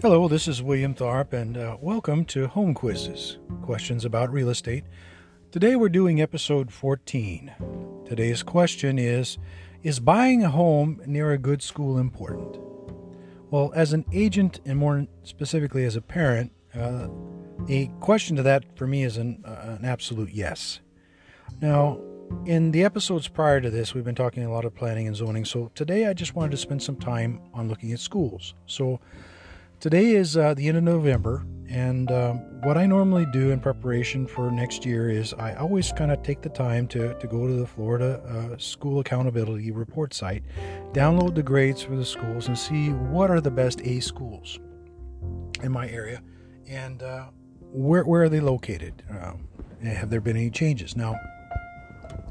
Hello, this is William Tharp, and uh, welcome to Home Quizzes Questions about Real Estate. Today we're doing episode 14. Today's question is Is buying a home near a good school important? Well, as an agent, and more specifically as a parent, uh, a question to that for me is an, uh, an absolute yes. Now, in the episodes prior to this, we've been talking a lot of planning and zoning, so today I just wanted to spend some time on looking at schools. So, Today is uh, the end of November, and um, what I normally do in preparation for next year is I always kind of take the time to, to go to the Florida uh, School Accountability Report site, download the grades for the schools, and see what are the best A schools in my area and uh, where, where are they located. Um, have there been any changes? Now,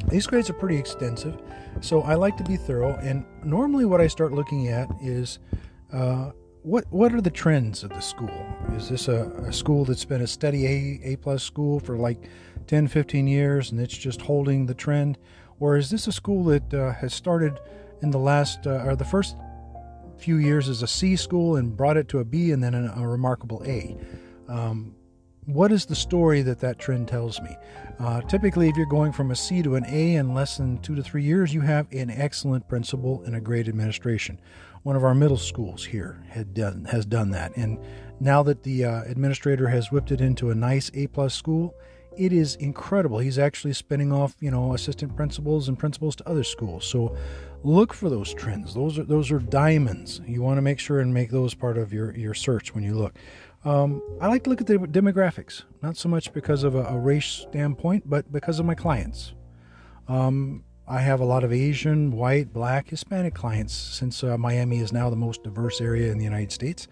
these grades are pretty extensive, so I like to be thorough, and normally what I start looking at is uh, what what are the trends of the school? Is this a, a school that's been a steady A A plus school for like 10, 15 years and it's just holding the trend, or is this a school that uh, has started in the last uh, or the first few years as a C school and brought it to a B and then a, a remarkable A? Um, what is the story that that trend tells me? Uh, typically, if you're going from a C to an A in less than two to three years, you have an excellent principal and a great administration one of our middle schools here had done has done that, and now that the uh, administrator has whipped it into a nice A plus school, it is incredible. He's actually spinning off, you know, assistant principals and principals to other schools. So look for those trends. Those are those are diamonds. You want to make sure and make those part of your your search when you look. Um, I like to look at the demographics, not so much because of a, a race standpoint, but because of my clients. Um, I have a lot of Asian, white, black, Hispanic clients since uh, Miami is now the most diverse area in the United States.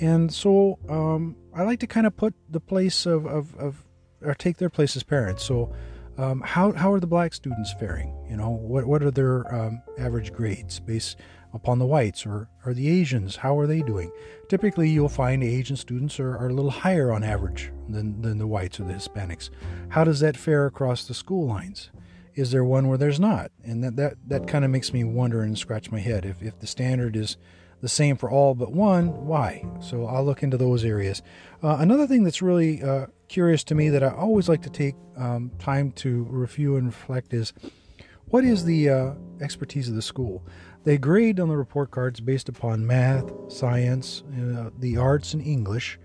And so um, I like to kind of put the place of, of, of, or take their place as parents. So, um, how, how are the black students faring? You know, what, what are their um, average grades based upon the whites or, or the Asians? How are they doing? Typically, you'll find Asian students are, are a little higher on average than, than the whites or the Hispanics. How does that fare across the school lines? is there one where there's not? And that that, that kind of makes me wonder and scratch my head. If if the standard is the same for all but one, why? So I'll look into those areas. Uh, another thing that's really uh, curious to me that I always like to take um, time to review and reflect is what is the uh, expertise of the school? They grade on the report cards based upon math, science, uh, the arts, and English.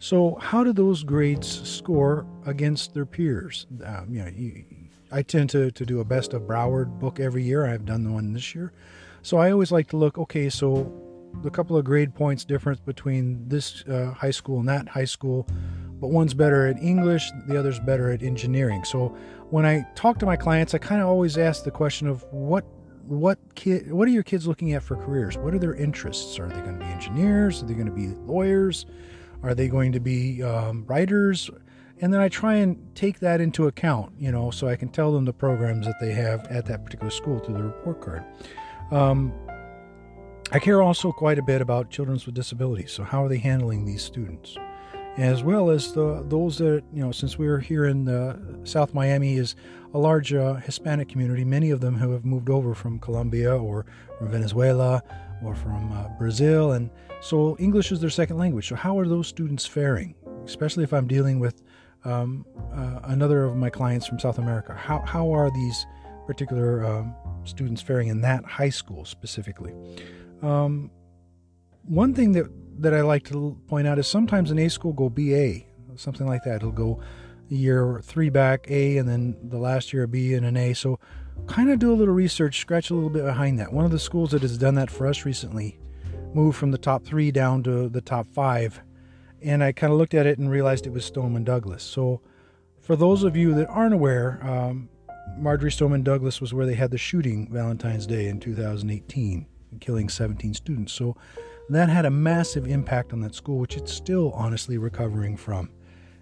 So, how do those grades score against their peers? Um, you know, you, I tend to, to do a best of Broward book every year. I've done the one this year. So I always like to look, okay, so a couple of grade points difference between this uh, high school and that high school, but one's better at English, the other's better at engineering. So when I talk to my clients, I kind of always ask the question of what what kid what are your kids looking at for careers? What are their interests? Are they going to be engineers? Are they going to be lawyers? Are they going to be um, writers? and then I try and take that into account, you know, so I can tell them the programs that they have at that particular school through the report card. Um, I care also quite a bit about children with disabilities. So how are they handling these students, as well as the those that you know? Since we're here in the South Miami, is a large uh, Hispanic community. Many of them who have moved over from Colombia or from Venezuela or from uh, Brazil, and so English is their second language. So how are those students faring? Especially if I'm dealing with um, uh, another of my clients from South America. How, how are these particular um, students faring in that high school specifically? Um, one thing that, that I like to point out is sometimes an A school go BA, something like that. It'll go year three back A, and then the last year a B and an A. So kind of do a little research, scratch a little bit behind that. One of the schools that has done that for us recently moved from the top three down to the top five and I kind of looked at it and realized it was Stoneman Douglas. So, for those of you that aren't aware, um, Marjory Stoneman Douglas was where they had the shooting Valentine's Day in 2018, killing 17 students. So, that had a massive impact on that school, which it's still honestly recovering from.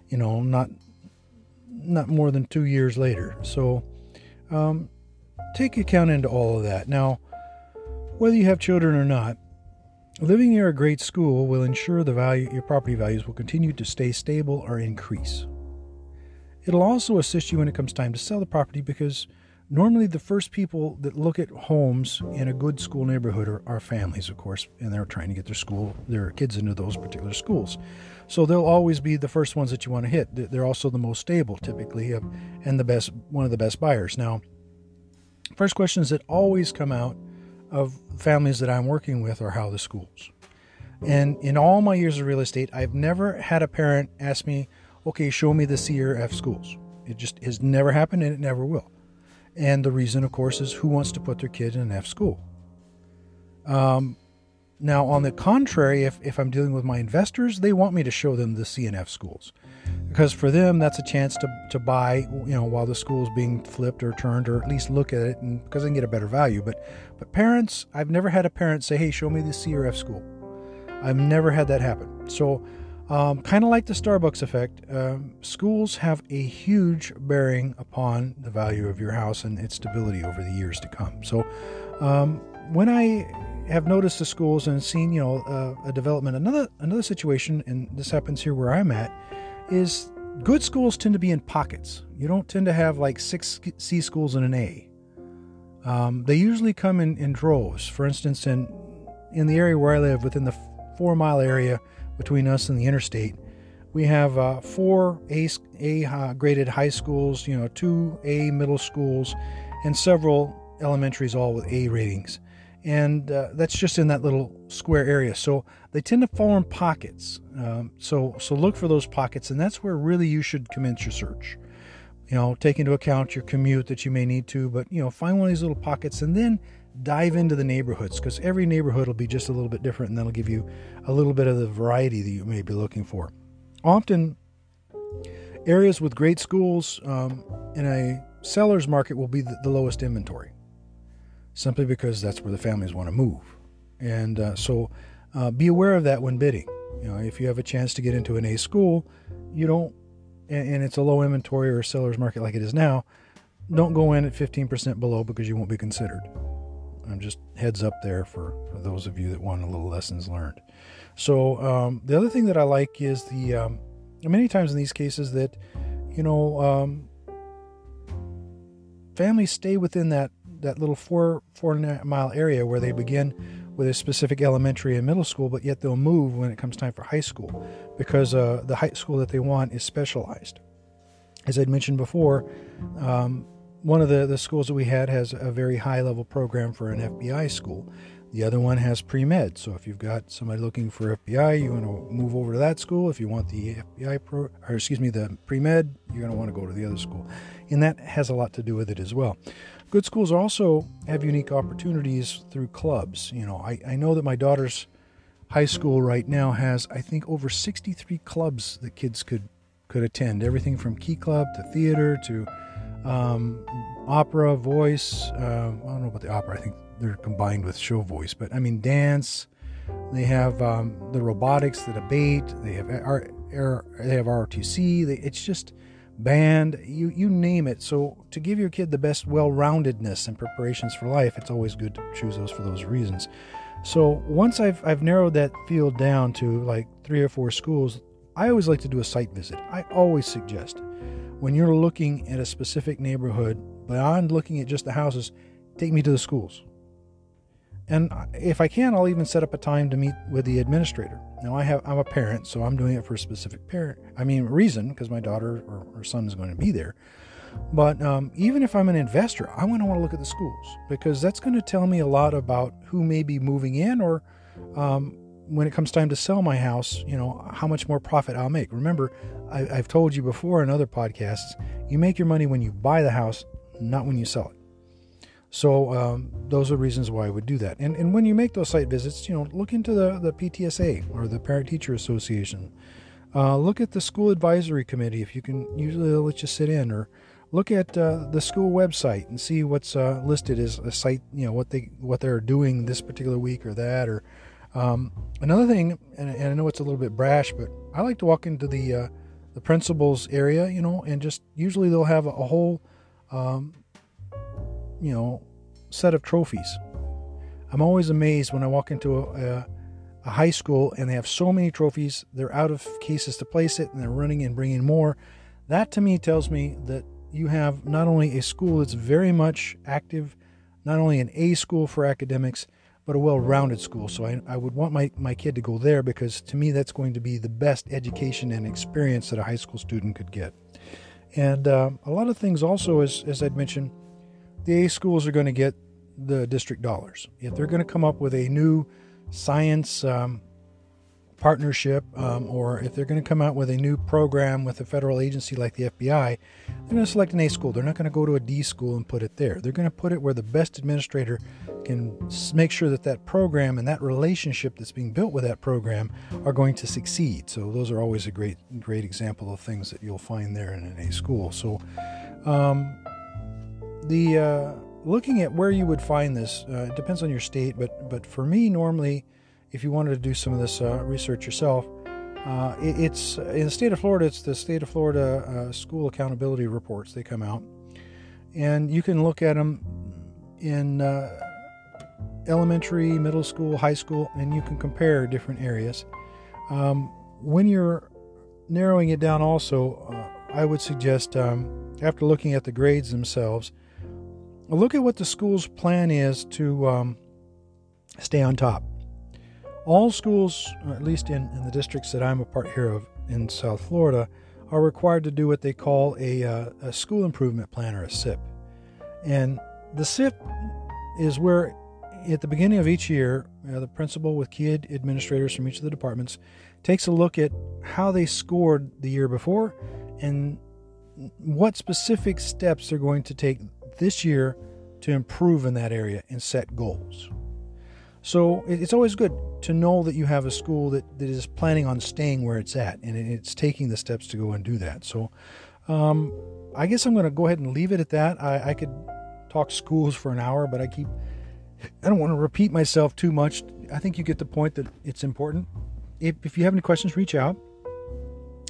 You know, not not more than two years later. So, um, take account into all of that. Now, whether you have children or not, Living near a great school will ensure the value your property values will continue to stay stable or increase. It'll also assist you when it comes time to sell the property because normally the first people that look at homes in a good school neighborhood are, are families, of course, and they're trying to get their school, their kids into those particular schools. So they'll always be the first ones that you want to hit. They're also the most stable, typically, um, and the best, one of the best buyers. Now, first questions that always come out of families that I'm working with are how the schools. And in all my years of real estate, I've never had a parent ask me, okay, show me the C or F schools. It just has never happened and it never will. And the reason, of course, is who wants to put their kid in an F school? Um, now, on the contrary, if, if I'm dealing with my investors, they want me to show them the C and F schools. Because for them, that's a chance to, to buy, you know, while the school is being flipped or turned, or at least look at it, and because they can get a better value. But, but parents, I've never had a parent say, "Hey, show me the C or F school." I've never had that happen. So, um, kind of like the Starbucks effect, um, schools have a huge bearing upon the value of your house and its stability over the years to come. So, um, when I have noticed the schools and seen, you know, uh, a development, another another situation, and this happens here where I'm at, is good schools tend to be in pockets. You don't tend to have like six C schools and an A. Um, they usually come in, in droves. For instance, in in the area where I live, within the four mile area between us and the interstate. We have uh, four A, A uh, graded high schools, you know, two A middle schools, and several elementaries, all with A ratings. And uh, that's just in that little square area. So they tend to form pockets. Um, so so look for those pockets, and that's where really you should commence your search. You know, take into account your commute that you may need to, but you know, find one of these little pockets, and then dive into the neighborhoods because every neighborhood will be just a little bit different and that'll give you a little bit of the variety that you may be looking for. Often, areas with great schools um, in a seller's market will be the, the, lowest inventory simply because that's where the families want to move. And uh, so uh, be aware of that when bidding. You know, if you have a chance to get into an A school, you don't, and, and it's a low inventory or a seller's market like it is now, don't go in at 15% below because you won't be considered. I'm just heads up there for, for those of you that want a little lessons learned. So um, the other thing that I like is the um, many times in these cases that you know um, families stay within that that little four four mile area where they begin with a specific elementary and middle school, but yet they'll move when it comes time for high school because uh, the high school that they want is specialized. As I'd mentioned before, um, one of the, the schools that we had has a very high level program for an FBI school. The other one has pre med. So if you've got somebody looking for FBI, you want to move over to that school. If you want the FBI pro, or excuse me, the pre med, you're going to want to go to the other school. And that has a lot to do with it as well. Good schools also have unique opportunities through clubs. You know, I, I know that my daughter's high school right now has, I think, over 63 clubs that kids could could attend. Everything from key club to theater to um, opera, voice. Uh, I don't know about the opera. I think they're combined with show voice, but I mean dance. They have um, the robotics, the debate. They have R, R, they have ROTC. They, it's just band. You you name it. So to give your kid the best well-roundedness and preparations for life, it's always good to choose those for those reasons. So once I've I've narrowed that field down to like three or four schools, I always like to do a site visit. I always suggest when you're looking at a specific neighborhood, beyond looking at just the houses, take me to the schools. And if I can, I'll even set up a time to meet with the administrator. Now I have I'm a parent, so I'm doing it for a specific parent. I mean reason because my daughter or, or son is going to be there. But um, even if I'm an investor, I want to want to look at the schools because that's going to tell me a lot about who may be moving in or um, when it comes time to sell my house, you know, how much more profit I'll make. Remember, I, have told you before in other podcasts, you make your money when you buy the house, not when you sell it. So um, those are reasons why I would do that. And, and when you make those site visits, you know, look into the, the PTSA or the Parent Teacher Association. Uh, look at the school advisory committee if you can. Usually they'll let you sit in, or look at uh, the school website and see what's uh, listed as a site. You know what they what they're doing this particular week or that, or um, another thing, and, and, I know it's a little bit brash, but I like to walk into the uh, the principal's area, you know, and just usually they'll have a, a whole, um, you know, set of trophies. I'm always amazed when I walk into a, a, a high school and they have so many trophies. They're out of cases to place it, and they're running and bringing more. That to me tells me that you have not only a school that's very much active, not only an A school for academics, but a well rounded school. So I, I would want my, my kid to go there because to me that's going to be the best education and experience that a high school student could get. And uh, a lot of things also, as, as I'd mentioned, the A schools are going to get the district dollars. If they're going to come up with a new science um, partnership, um, or if they're going to come out with a new program with a federal agency like the FBI, they're going to select an A school. They're not going to go to a D school and put it there. They're going to put it where the best administrator can make sure that that program and that relationship that's being built with that program are going to succeed. So those are always a great, great example of things that you'll find there in A school. So um, the uh, looking at where you would find this uh, it depends on your state, but but for me normally if you wanted to do some of this uh, research yourself, uh, it, it's in the state of Florida. It's the state of Florida uh, school accountability reports. They come out, and you can look at them in uh, elementary, middle school, high school, and you can compare different areas. Um, when you're narrowing it down, also, uh, I would suggest um, after looking at the grades themselves, look at what the school's plan is to um, stay on top all schools, at least in, in the districts that I'm a part here of in South Florida, are required to do what they call a, uh, a school improvement plan or a SIP. And the SIP is where, at the beginning of each year, uh, the principal with key administrators from each of the departments takes a look at how they scored the year before and what specific steps they're going to take this year to improve in that area and set goals. So it's always good to know that you have a school that, that is planning on staying where it's at and it's taking the steps to go and do that. So um, I guess I'm going to go ahead and leave it at that. I, I, could talk schools for an hour, but I keep, I don't want to repeat myself too much. I think you get the point that it's important. If, if you have any questions, reach out.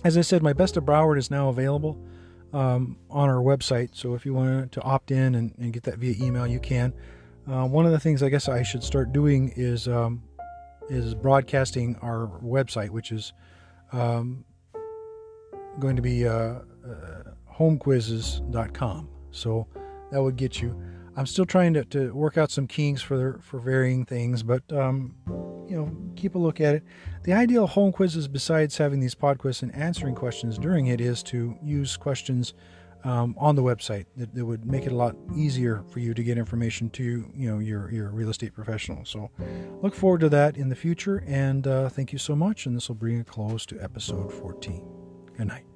As I said, my best of Broward is now available um, on our website. So if you want to opt in and, and get that via email, you can. Uh, one of the things I guess I should start doing is um, is broadcasting our website, which is um, going to be uh, uh, homequizzes.com. So that would get you. I'm still trying to, to work out some kinks for for varying things, but um, you know, keep a look at it. The ideal home quizzes, besides having these pod quizzes and answering questions during it, is to use questions um, on the website that, that, would make it a lot easier for you to get information to you know your your real estate professional. So look forward to that in the future, and uh, thank you so much. And this will bring a close to episode 14. Good night.